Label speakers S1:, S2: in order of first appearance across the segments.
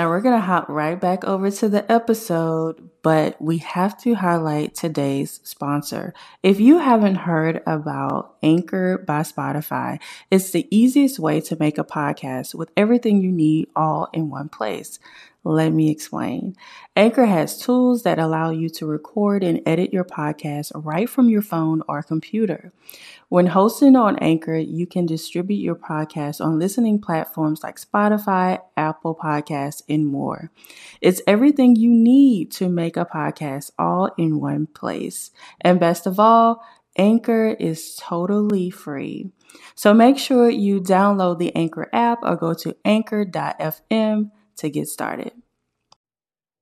S1: Now we're going to hop right back over to the episode, but we have to highlight today's sponsor. If you haven't heard about Anchor by Spotify, it's the easiest way to make a podcast with everything you need all in one place. Let me explain. Anchor has tools that allow you to record and edit your podcast right from your phone or computer. When hosting on Anchor, you can distribute your podcast on listening platforms like Spotify, Apple Podcasts, and more. It's everything you need to make a podcast all in one place. And best of all, Anchor is totally free. So make sure you download the Anchor app or go to anchor.fm to get started.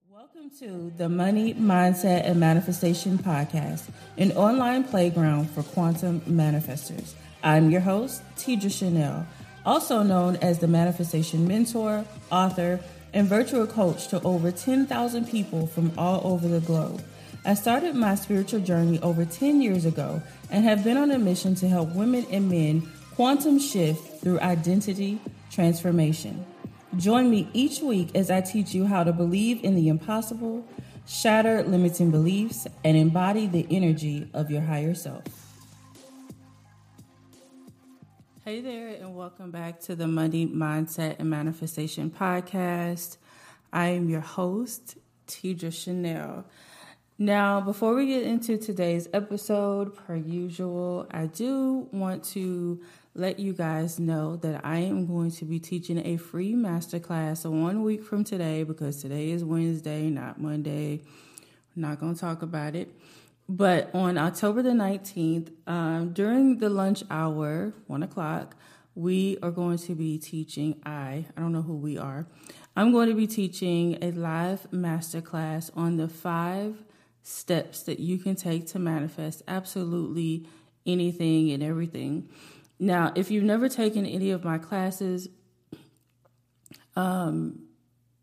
S1: Welcome to the Money, Mindset, and Manifestation Podcast, an online playground for quantum manifestors. I'm your host, Tidra Chanel, also known as the Manifestation Mentor, author, and virtual coach to over 10,000 people from all over the globe. I started my spiritual journey over 10 years ago and have been on a mission to help women and men quantum shift through identity transformation. Join me each week as I teach you how to believe in the impossible, shatter limiting beliefs, and embody the energy of your higher self. Hey there, and welcome back to the Money Mindset and Manifestation Podcast. I am your host, Tidra Chanel. Now, before we get into today's episode, per usual, I do want to let you guys know that I am going to be teaching a free masterclass one week from today because today is Wednesday, not Monday. I'm not going to talk about it. But on October the 19th, um, during the lunch hour, one o'clock, we are going to be teaching. I, I don't know who we are. I'm going to be teaching a live masterclass on the five steps that you can take to manifest absolutely anything and everything. Now, if you've never taken any of my classes, um,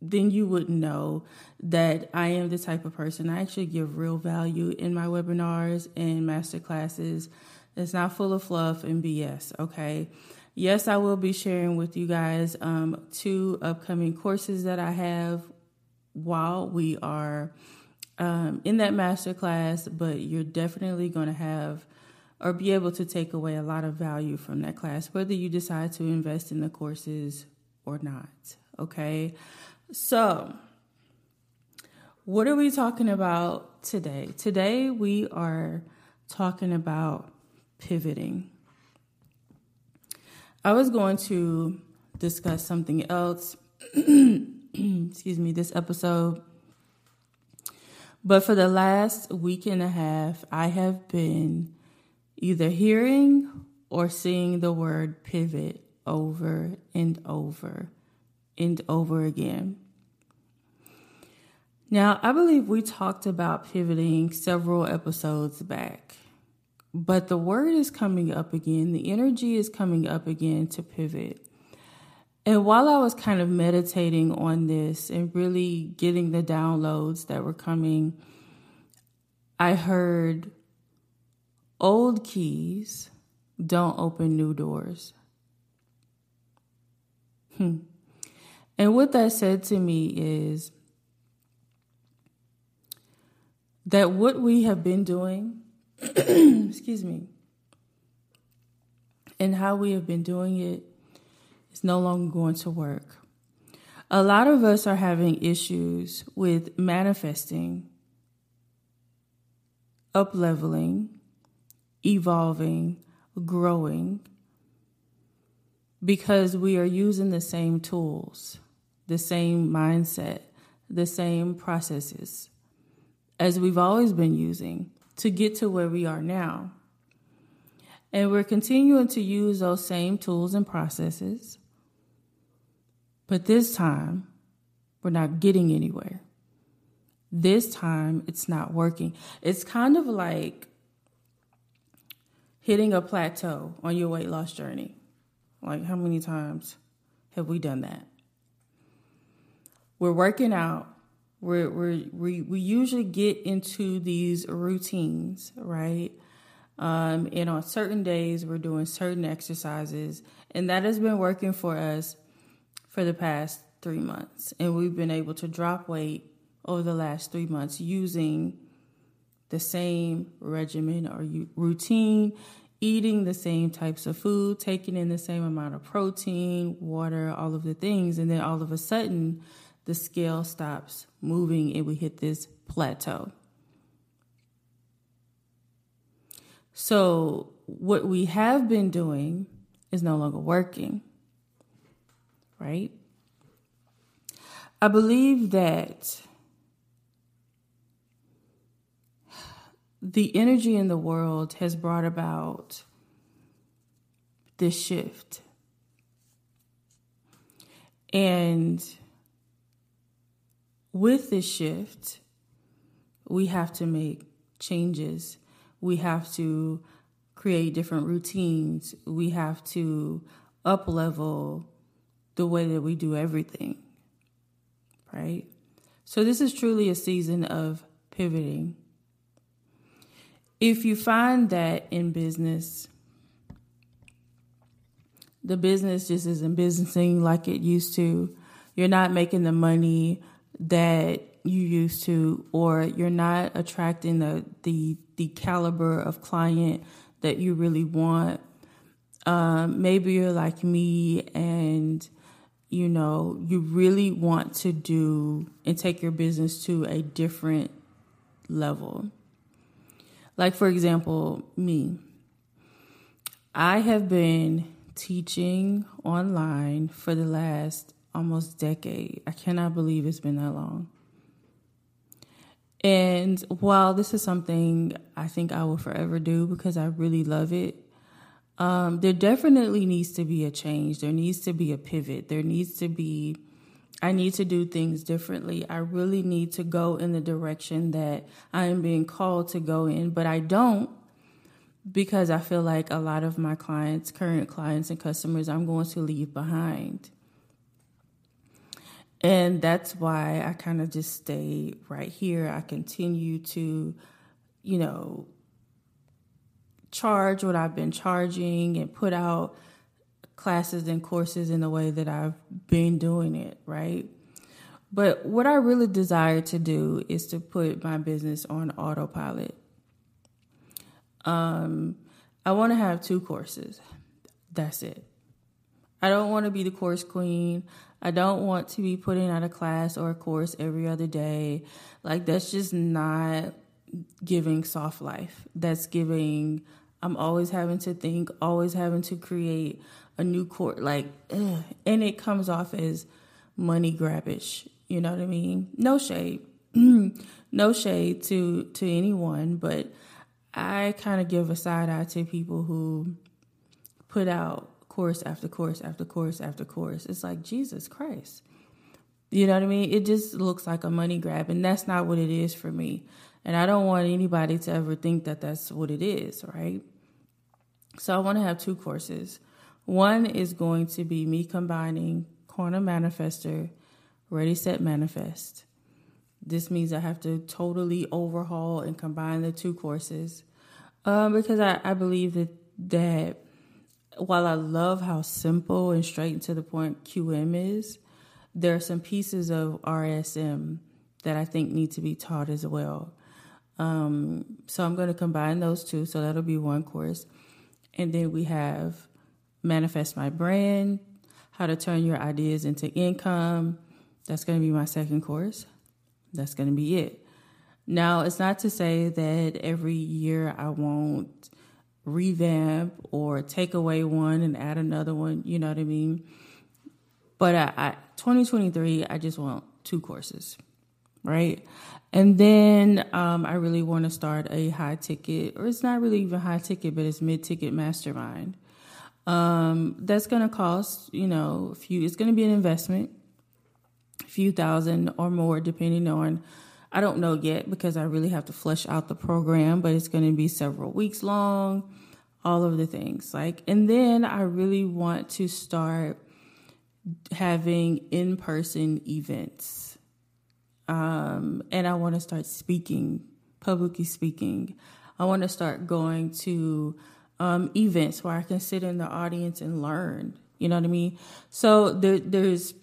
S1: then you would know that I am the type of person I actually give real value in my webinars and master classes. It's not full of fluff and BS, okay? Yes, I will be sharing with you guys um, two upcoming courses that I have while we are um, in that master class, but you're definitely going to have or be able to take away a lot of value from that class, whether you decide to invest in the courses or not. Okay. So, what are we talking about today? Today, we are talking about pivoting. I was going to discuss something else, excuse me, this episode. But for the last week and a half, I have been either hearing or seeing the word pivot over and over and over again. Now, I believe we talked about pivoting several episodes back, but the word is coming up again. The energy is coming up again to pivot. And while I was kind of meditating on this and really getting the downloads that were coming, I heard Old keys don't open new doors. Hmm. And what that said to me is that what we have been doing, excuse me, and how we have been doing it is no longer going to work. A lot of us are having issues with manifesting, up leveling, evolving, growing, because we are using the same tools, the same mindset, the same processes as we've always been using to get to where we are now. And we're continuing to use those same tools and processes, but this time we're not getting anywhere. This time it's not working. It's kind of like hitting a plateau on your weight loss journey. Like, how many times have we done that? We're working out. We're, we're, we we usually get into these routines, right? Um, and on certain days, we're doing certain exercises, and that has been working for us for the past three months. And we've been able to drop weight over the last three months using the same regimen or routine, eating the same types of food, taking in the same amount of protein, water, all of the things. And then all of a sudden, the scale stops moving and we hit this plateau. So, what we have been doing is no longer working, right? I believe that the energy in the world has brought about this shift. And with this shift, we have to make changes. We have to create different routines. We have to up level the way that we do everything. Right? So, this is truly a season of pivoting if you find that in business, the business just isn't businessing like it used to, you're not making the money that you used to, or you're not attracting the the the caliber of client that you really want. Um, maybe you're like me and you know you really want to do and take your business to a different level like, for example, me. I have been teaching online for the last almost decade. I cannot believe it's been that long. And while this is something I think I will forever do because I really love it, um, there definitely needs to be a change. There needs to be a pivot. There needs to be I need to do things differently. I really need to go in the direction that I am being called to go in, but I don't because I feel like a lot of my clients, current clients and customers, I'm going to leave behind. And that's why I kind of just stay right here. I continue to, you know, charge what I've been charging and put out classes and courses in the way that I've been doing it, right? But what I really desire to do is to put my business on autopilot. Um, I want to have two courses. That's it. I don't want to be the course queen. I don't want to be putting out a class or a course every other day. Like, that's just not giving soft life. That's giving, I'm always having to think, always having to create, a new court, like, ugh. and it comes off as money grabbish. You know what I mean? No shade, no shade to to anyone, but I kind of give a side eye to people who put out course after course after course after course. It's like Jesus Christ. You know what I mean? It just looks like a money grab, and that's not what it is for me. And I don't want anybody to ever think that that's what it is, right? So I want to have two courses. One is going to be me combining Quantum Manifestor, Ready, Set, Manifest. This means I have to totally overhaul and combine the two courses um, because I, I believe that that while I love how simple and straight and to the point QM is, there are some pieces of RSM that I think need to be taught as well. Um, so I'm going to combine those two. So that'll be one course. And then we have manifest my brand, how to turn your ideas into income. That's going to be my second course. That's going to be it. Now, it's not to say that every year I won't revamp or take away one and add another one, you know what I mean? But I, I 2023, I just want two courses, right? And then um, I really want to start a high ticket, or it's not really even high ticket, but it's mid ticket mastermind. Um, that's going to cost, you know, a few, it's going to be an investment, a few thousand or more, depending on, I don't know yet because I really have to flesh out the program, but it's going to be several weeks long, all of the things. Like, and then I really want to start having in person events. Um, and I want to start speaking, publicly speaking. I want to start going to, um, events where I can sit in the audience and learn. You know what I mean? So there, there's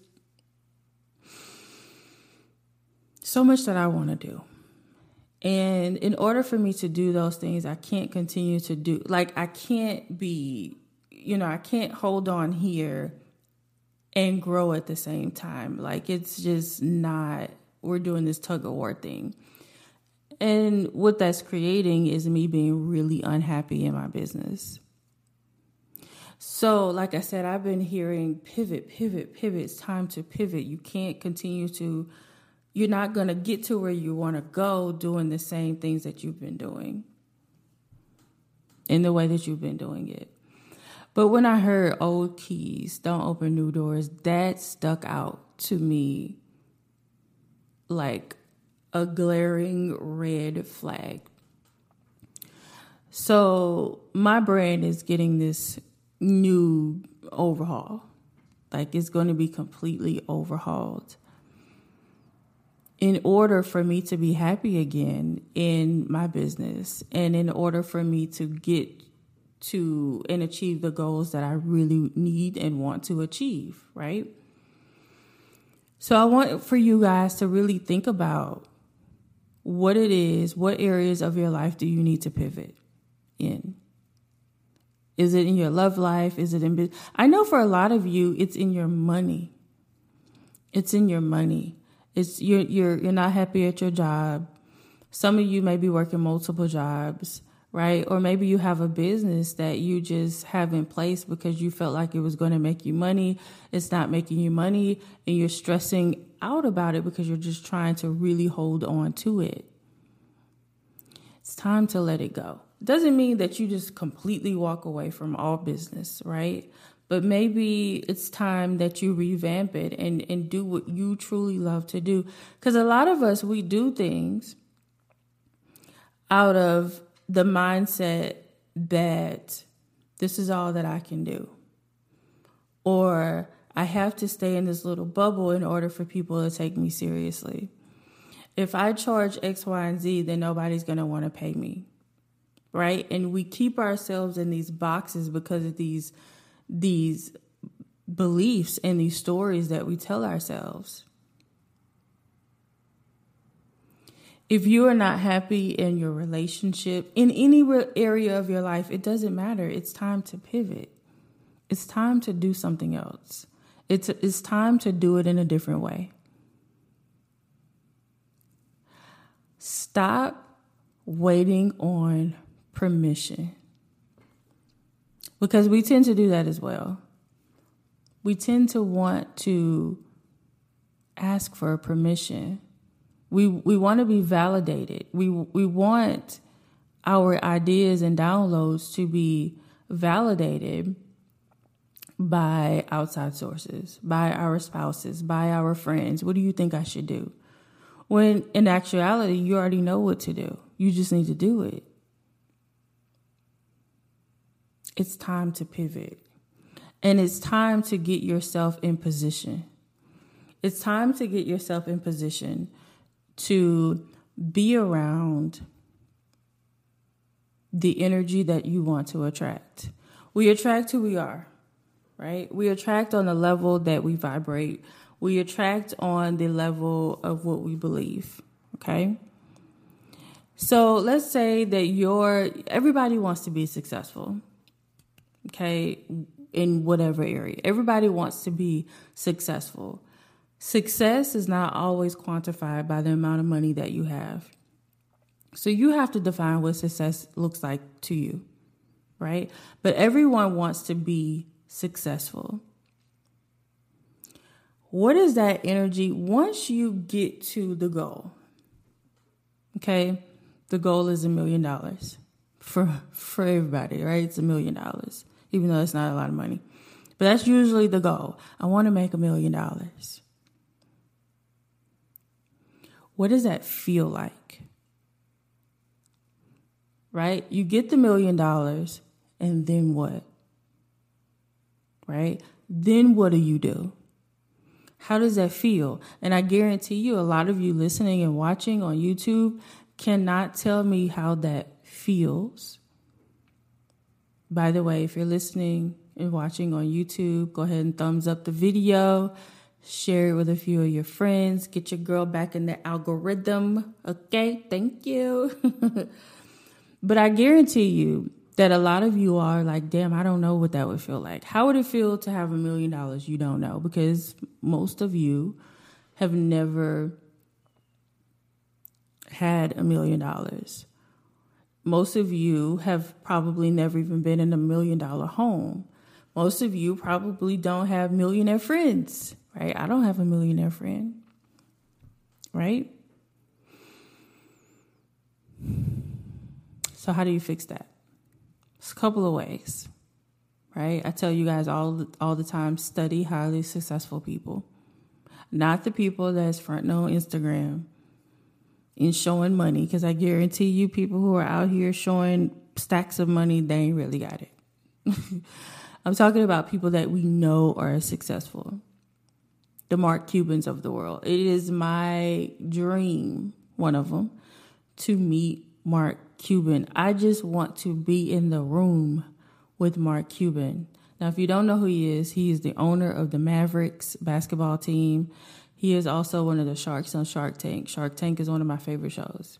S1: so much that I want to do. And in order for me to do those things, I can't continue to do, like, I can't be, you know, I can't hold on here and grow at the same time. Like, it's just not, we're doing this tug of war thing. And what that's creating is me being really unhappy in my business. So, like I said, I've been hearing pivot, pivot, pivot. It's time to pivot. You can't continue to you're not going to get to where you want to go doing the same things that you've been doing in the way that you've been doing it. But when I heard old keys don't open new doors, that stuck out to me like a glaring red flag. So my brand is getting this new overhaul. Like it's going to be completely overhauled in order for me to be happy again in my business and in order for me to get to and achieve the goals that I really need and want to achieve, right? So I want for you guys to really think about what it is, what areas of your life do you need to pivot in? Is it in your love life? Is it in business? I know for a lot of you, it's in your money. It's in your money. It's you're you're you're not happy at your job. Some of you may be working multiple jobs, right? Or maybe you have a business that you just have in place because you felt like it was going to make you money. It's not making you money and you're stressing out about it because you're just trying to really hold on to it. It's time to let it go. Doesn't mean that you just completely walk away from all business, right? But maybe it's time that you revamp it and, and do what you truly love to do. Because a lot of us, we do things out of the mindset that this is all that I can do. Or I have to stay in this little bubble in order for people to take me seriously. If I charge X, Y, and Z, then nobody's going to want to pay me. Right? And we keep ourselves in these boxes because of these these beliefs and these stories that we tell ourselves. If you are not happy in your relationship, in any area of your life, it doesn't matter. It's time to pivot. It's time to do something else. It's, it's time to do it in a different way. Stop waiting on permission because we tend to do that as well. We tend to want to ask for permission. We we want to be validated. We we want our ideas and downloads to be validated by outside sources, by our spouses, by our friends. What do you think I should do? When in actuality, you already know what to do. You just need to do it. It's time to pivot. And it's time to get yourself in position. It's time to get yourself in position to be around the energy that you want to attract. We attract who we are, right? We attract on the level that we vibrate. We attract on the level of what we believe, okay? So let's say that you're, everybody wants to be successful okay, in whatever area. Everybody wants to be successful. Success is not always quantified by the amount of money that you have. So you have to define what success looks like to you, right? But everyone wants to be successful. What is that energy once you get to the goal? Okay, the goal is a million dollars for for everybody, right? It's a million dollars even though it's not a lot of money. But that's usually the goal. I want to make a million dollars. What does that feel like? Right? You get the million dollars, and then what? Right? Then what do you do? How does that feel? And I guarantee you, a lot of you listening and watching on YouTube cannot tell me how that feels by the way, if you're listening and watching on YouTube, go ahead and thumbs up the video, Share it with a few of your friends. Get your girl back in the algorithm. Okay, thank you. but I guarantee you that a lot of you are like, damn, I don't know what that would feel like. How would it feel to have a million dollars? You don't know because most of you have never had a million dollars. Most of you have probably never even been in a million dollar home. Most of you probably don't have millionaire friends, right? I don't have a millionaire friend, right? So, how do you fix that? It's a couple of ways, right? I tell you guys all all the time: study highly successful people, not the people that's fronting on Instagram and showing money. Because I guarantee you, people who are out here showing stacks of money, they ain't really got it. I'm talking about people that we know are successful, the Mark Cubans of the world. It is my dream, one of them, to meet Mark Cuban. I just want to be in the room with Mark Cuban. Now, if you don't know who he is, he is the owner of the Mavericks basketball team. He is also one of the sharks on Shark Tank. Shark Tank is one of my favorite shows.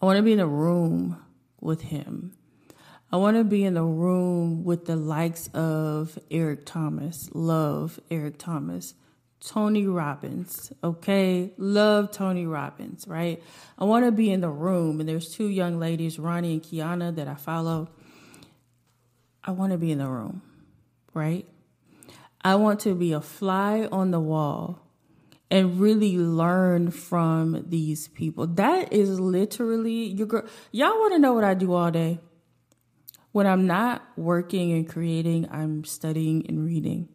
S1: I want to be in a room with him. I want to be in the room with the likes of Eric Thomas. Love Eric Thomas. Tony Robbins, okay? Love Tony Robbins, right? I want to be in the room, and there's two young ladies, Ronnie and Kiana, that I follow. I want to be in the room, right? I want to be a fly on the wall and really learn from these people. That is literally your girl. Y'all want to know what I do all day? When I'm not working and creating, I'm studying and reading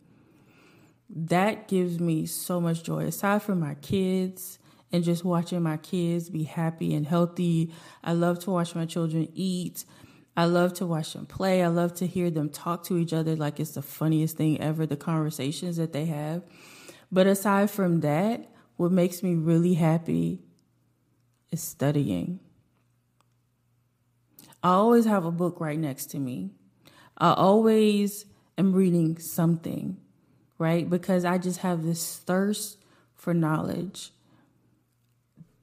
S1: that gives me so much joy. Aside from my kids and just watching my kids be happy and healthy, I love to watch my children eat. I love to watch them play. I love to hear them talk to each other like it's the funniest thing ever, the conversations that they have. But aside from that, what makes me really happy is studying. I always have a book right next to me. I always am reading something right? Because I just have this thirst for knowledge.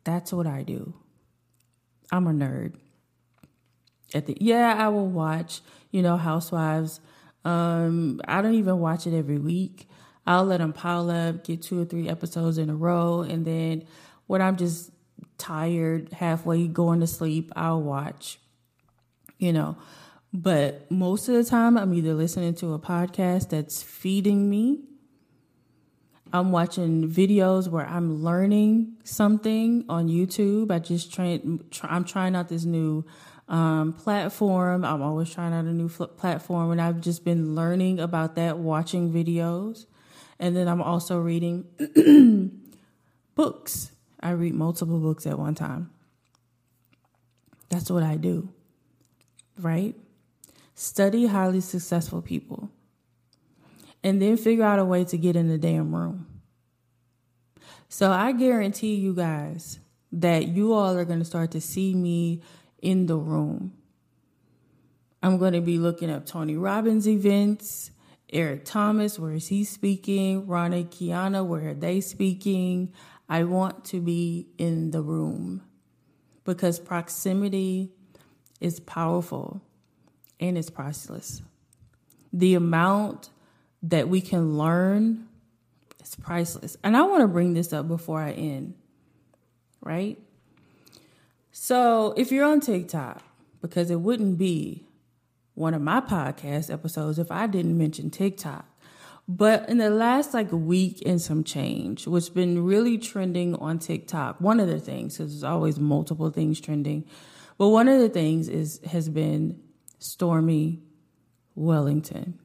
S1: That's what I do. I'm a nerd. At the yeah, I will watch, you know, Housewives. Um, I don't even watch it every week. I'll let them pile up, get two or three episodes in a row, and then when I'm just tired, halfway going to sleep, I'll watch. You know, but most of the time, I'm either listening to a podcast that's feeding me, I'm watching videos where I'm learning something on YouTube. I just try, I'm trying out this new um, platform. I'm always trying out a new fl- platform, and I've just been learning about that, watching videos. And then I'm also reading books. I read multiple books at one time. That's what I do, right? Study highly successful people. And then figure out a way to get in the damn room. So I guarantee you guys that you all are going to start to see me in the room. I'm going to be looking up Tony Robbins events, Eric Thomas, where is he speaking? Ronnie Kiana, where are they speaking? I want to be in the room because proximity is powerful and it's priceless. The amount that we can learn is priceless. And I want to bring this up before I end, right? So if you're on TikTok, because it wouldn't be one of my podcast episodes if I didn't mention TikTok. But in the last like week and some change, what's been really trending on TikTok, one of the things, because there's always multiple things trending, but one of the things is has been Stormy Wellington.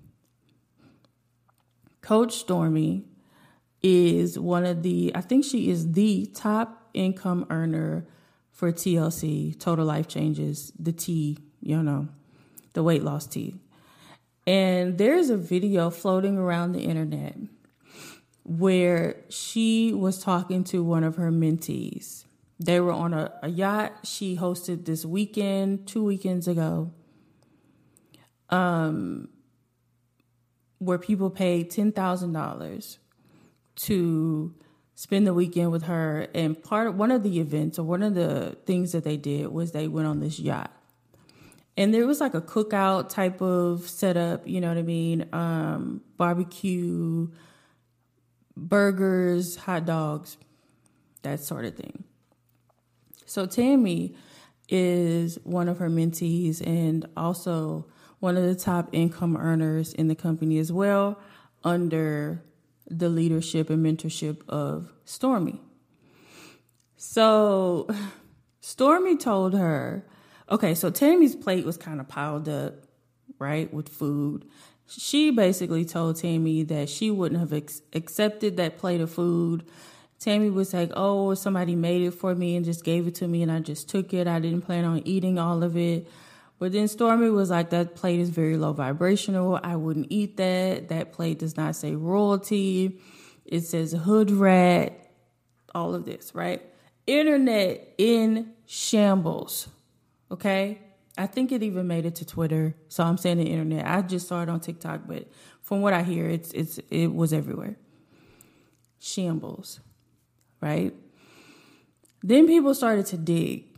S1: Coach Stormy is one of the, I think she is the top income earner for TLC, Total Life Changes, the tea, you know, the weight loss tea. And there's a video floating around the internet where she was talking to one of her mentees. They were on a, a yacht she hosted this weekend, two weekends ago. Um, where people paid $10,000 to spend the weekend with her. And part of one of the events or one of the things that they did was they went on this yacht. And there was like a cookout type of setup, you know what I mean? Um, barbecue, burgers, hot dogs, that sort of thing. So Tammy is one of her mentees and also one of the top income earners in the company as well under the leadership and mentorship of Stormy. So Stormy told her, okay, so Tammy's plate was kind of piled up, right, with food. She basically told Tammy that she wouldn't have ex- accepted that plate of food. Tammy was like, oh, somebody made it for me and just gave it to me, and I just took it. I didn't plan on eating all of it. But then Stormy was like, that plate is very low vibrational. I wouldn't eat that. That plate does not say royalty. It says hood rat, all of this, right? Internet in shambles. Okay? I think it even made it to Twitter. So I'm saying the internet. I just saw it on TikTok, but from what I hear, it's it's it was everywhere. Shambles. Right? Then people started to dig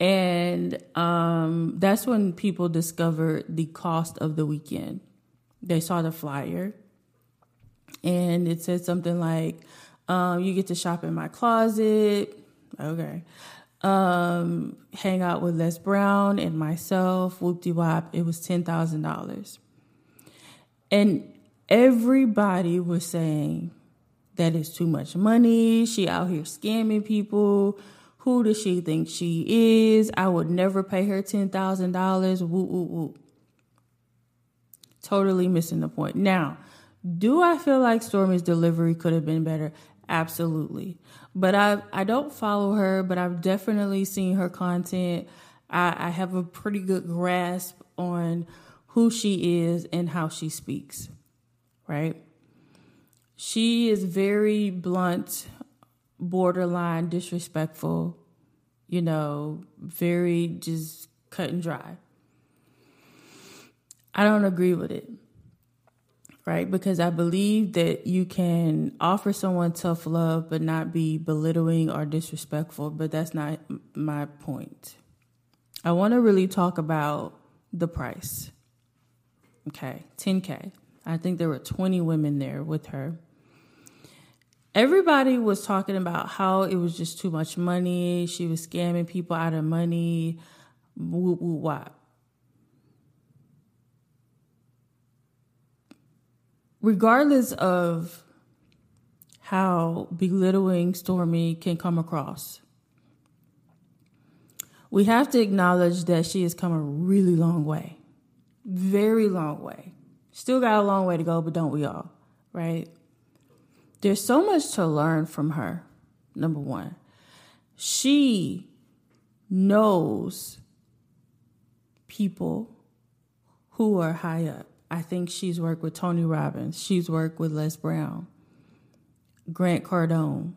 S1: and um, that's when people discovered the cost of the weekend. They saw the flyer, and it said something like, um, "You get to shop in my closet." Okay. Um, hang out with Les Brown and myself. Whoop de wop. It was ten thousand dollars, and everybody was saying that is too much money. She out here scamming people who does she think she is? I would never pay her $10,000. Woo, woo, woo. Totally missing the point. Now, do I feel like Stormy's delivery could have been better? Absolutely. But I I don't follow her, but I've definitely seen her content. I, I have a pretty good grasp on who she is and how she speaks. Right? She is very blunt borderline disrespectful, you know, very just cut and dry. I don't agree with it. Right? Because I believe that you can offer someone tough love but not be belittling or disrespectful, but that's not my point. I want to really talk about the price. Okay, 10K. I think there were 20 women there with her everybody was talking about how it was just too much money. She was scamming people out of money. Woo wop. Regardless of how belittling Stormy can come across, we have to acknowledge that she has come a really long way. Very long way. Still got a long way to go, but don't we all? Right? There's so much to learn from her. Number one, she knows people who are high up. I think she's worked with Tony Robbins, she's worked with Les Brown, Grant Cardone.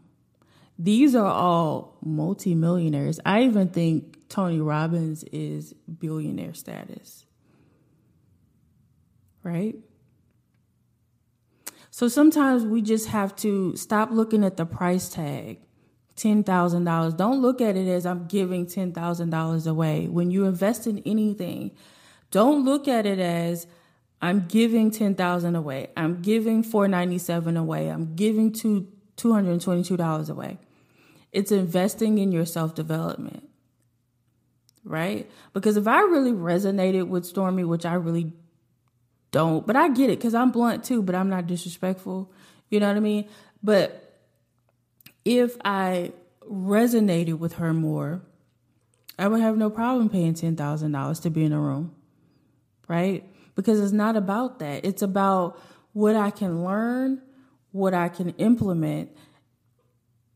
S1: These are all multimillionaires. I even think Tony Robbins is billionaire status. Right? So sometimes we just have to stop looking at the price tag. $10,000. Don't look at it as I'm giving $10,000 away. When you invest in anything, don't look at it as I'm giving 10,000 away. I'm giving 497 away. I'm giving two, $222 away. It's investing in your self-development. Right? Because if I really resonated with Stormy, which I really don't. But I get it because I'm blunt too, but I'm not disrespectful. You know what I mean? But if I resonated with her more, I would have no problem paying $10,000 to be in a room, right? Because it's not about that. It's about what I can learn, what I can implement,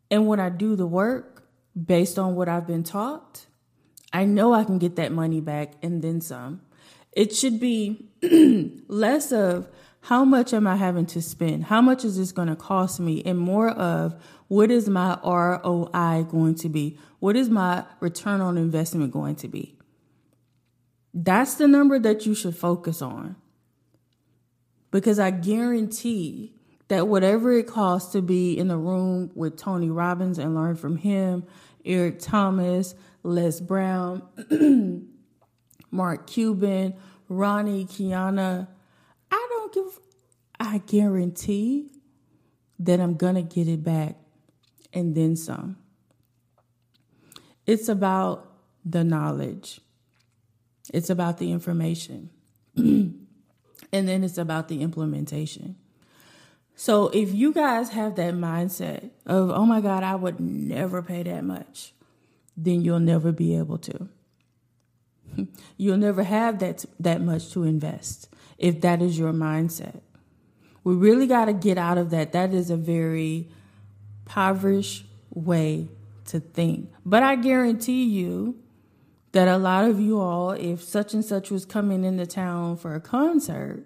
S1: and when I do the work based on what I've been taught, I know I can get that money back and then some. It should be less of how much am I having to spend? How much is this going to cost me? And more of what is my ROI going to be? What is my return on investment going to be? That's the number that you should focus on. Because I guarantee that whatever it costs to be in the room with Tony Robbins and learn from him, Eric Thomas, Les Brown, Mark Cuban, Ronnie, Kiana, I don't give, I guarantee that I'm going to get it back and then some. It's about the knowledge, it's about the information, and then it's about the implementation. So if you guys have that mindset of, oh my God, I would never pay that much, then you'll never be able to. You'll never have that that much to invest if that is your mindset. We really got to get out of that. That is a very impoverished way to think. But I guarantee you that a lot of you all, if such and such was coming into town for a concert,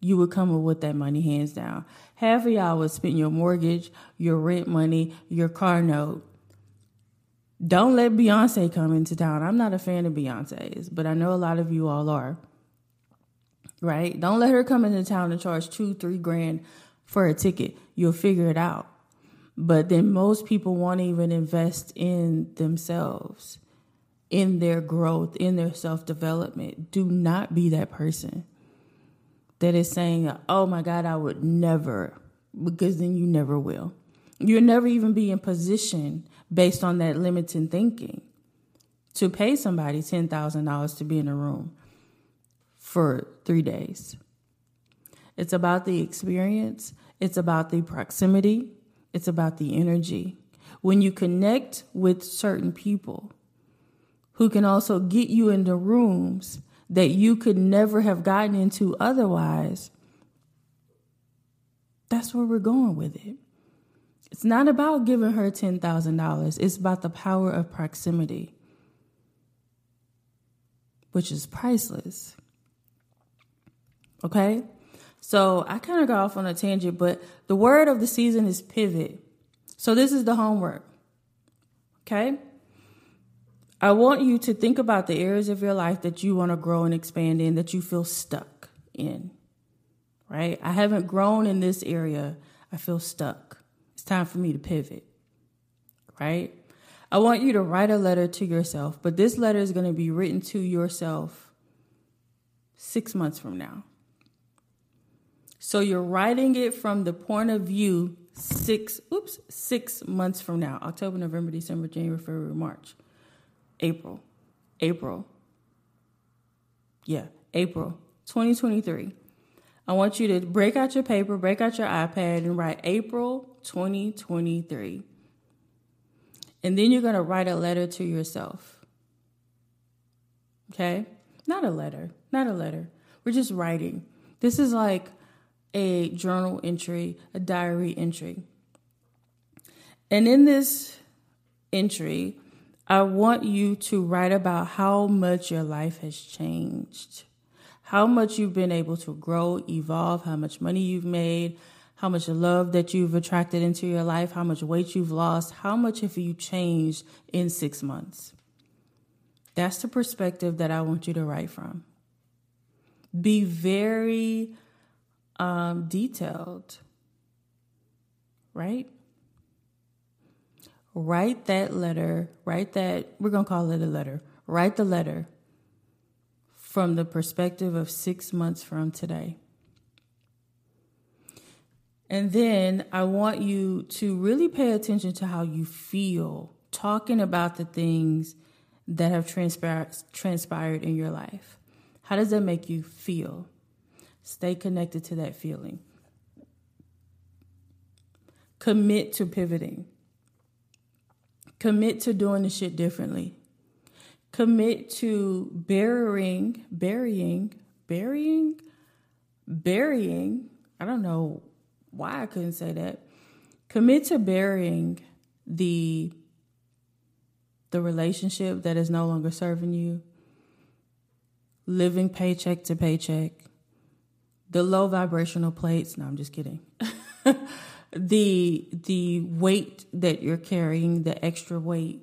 S1: you would come up with that money hands down. Half of y'all would spend your mortgage, your rent money, your car note. Don't let Beyonce come into town. I'm not a fan of Beyonce's, but I know a lot of you all are. Right? Don't let her come into town and charge two, three grand for a ticket. You'll figure it out. But then most people won't even invest in themselves, in their growth, in their self development. Do not be that person that is saying, oh my God, I would never, because then you never will. You'll never even be in position based on that limiting thinking to pay somebody $10,000 to be in a room for three days. It's about the experience, it's about the proximity, it's about the energy. When you connect with certain people who can also get you into rooms that you could never have gotten into otherwise, that's where we're going with it. It's not about giving her $10,000, it's about the power of proximity, which is priceless. Okay? So I kind of got off on a tangent, but the word of the season is pivot. So this is the homework. Okay? I want you to think about the areas of your life that you want to grow and expand in that you feel stuck in. Right? I haven't grown in this area. I feel stuck. It's time for me to pivot. Right? I want you to write a letter to yourself, but this letter is going to be written to yourself six months from now. So you're writing it from the point of view six, oops, six months from now October, November, December, January, February, March, April, April. Yeah, April 2023. I want you to break out your paper, break out your iPad, and write April 2023. And then you're going to write a letter to yourself. Okay? Not a letter, not a letter. We're just writing. This is like a journal entry, a diary entry. And in this entry, I want you to write about how much your life has changed, how much you've been able to grow, evolve, how much money you've made, how much love that you've attracted into your life, how much weight you've lost, how much have you changed in six months. That's the perspective that I want you to write from. Be very um, detailed, right? Write that letter, write that, we're going to call it a letter. Write the letter from the perspective of six months from today. And then I want you to really pay attention to how you feel talking about the things that have transpired transpired in your life. How does that make you feel? Stay connected to that feeling. Commit to pivoting. Commit to doing the shit differently. Commit to burying, burying, burying, burying. I don't know why I couldn't say that. Commit to burying the the relationship that is no longer serving you. Living paycheck to paycheck the low vibrational plates. No, I'm just kidding. the the weight that you're carrying, the extra weight,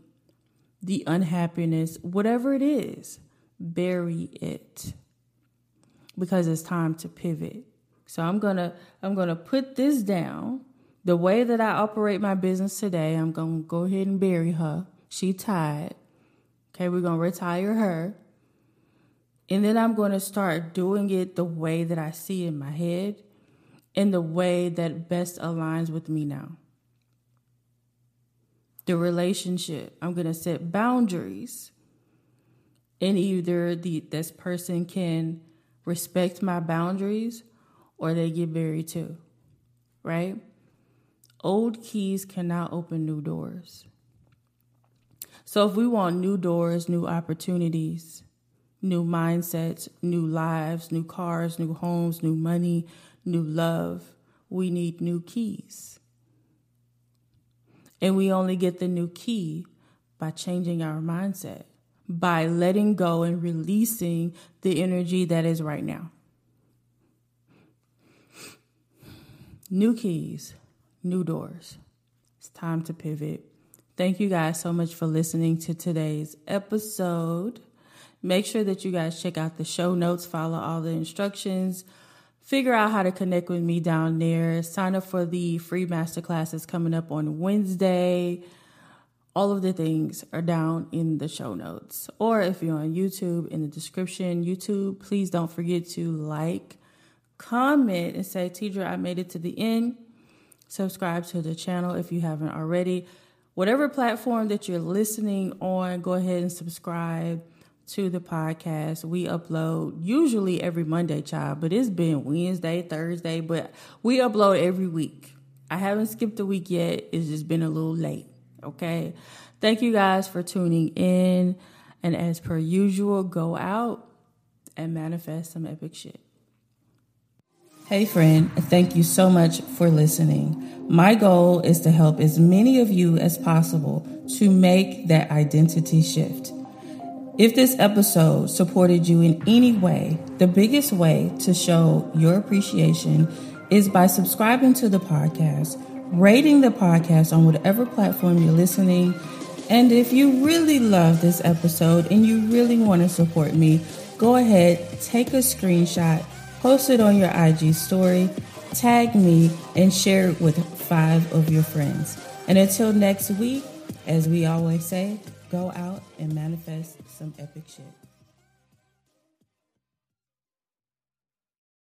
S1: the unhappiness, whatever it is, bury it. Because it's time to pivot. So I'm going to I'm going to put this down. The way that I operate my business today, I'm going to go ahead and bury her. She tired. Okay, we're going to retire her. And then I'm going to start doing it the way that I see in my head in the way that best aligns with me now. The relationship, I'm going to set boundaries. And either the this person can respect my boundaries or they get buried too. Right? Old keys cannot open new doors. So if we want new doors, new opportunities, new mindsets, new lives, new cars, new homes, new money, new love. We need new keys. And we only get the new key by changing our mindset, by letting go and releasing the energy that is right now. New keys, new doors. It's time to pivot. Thank you guys so much for listening to today's episode. Make sure that you guys check out the show notes, follow all the instructions, figure out how to connect with me down there, sign up for the free masterclasses coming up on Wednesday. All of the things are down in the show notes. Or if you're on YouTube, in the description, YouTube, please don't forget to like, comment, and say, Teacher, I made it to the end. Subscribe to the channel if you haven't already. Whatever platform that you're listening on, go ahead and subscribe to the podcast. We upload usually every Monday, child, but it's been Wednesday, Thursday, but we upload every week. I haven't skipped a week yet. It's just been a little late. Okay. Thank you guys for tuning in. And as per usual, go out and manifest some epic shit. Hey, friend, thank you so much for listening. My goal is to help as many of you as possible to make that identity shift. If this episode supported you in any way, the biggest way to show your appreciation is by subscribing to the podcast, rating the podcast on whatever platform you're listening. And if you really love this episode and you really want to support me, go ahead, take a screenshot, post it on your IG story, tag me, and share it with five of your friends. And until next week, as we always say, go out and manifest some epic shit.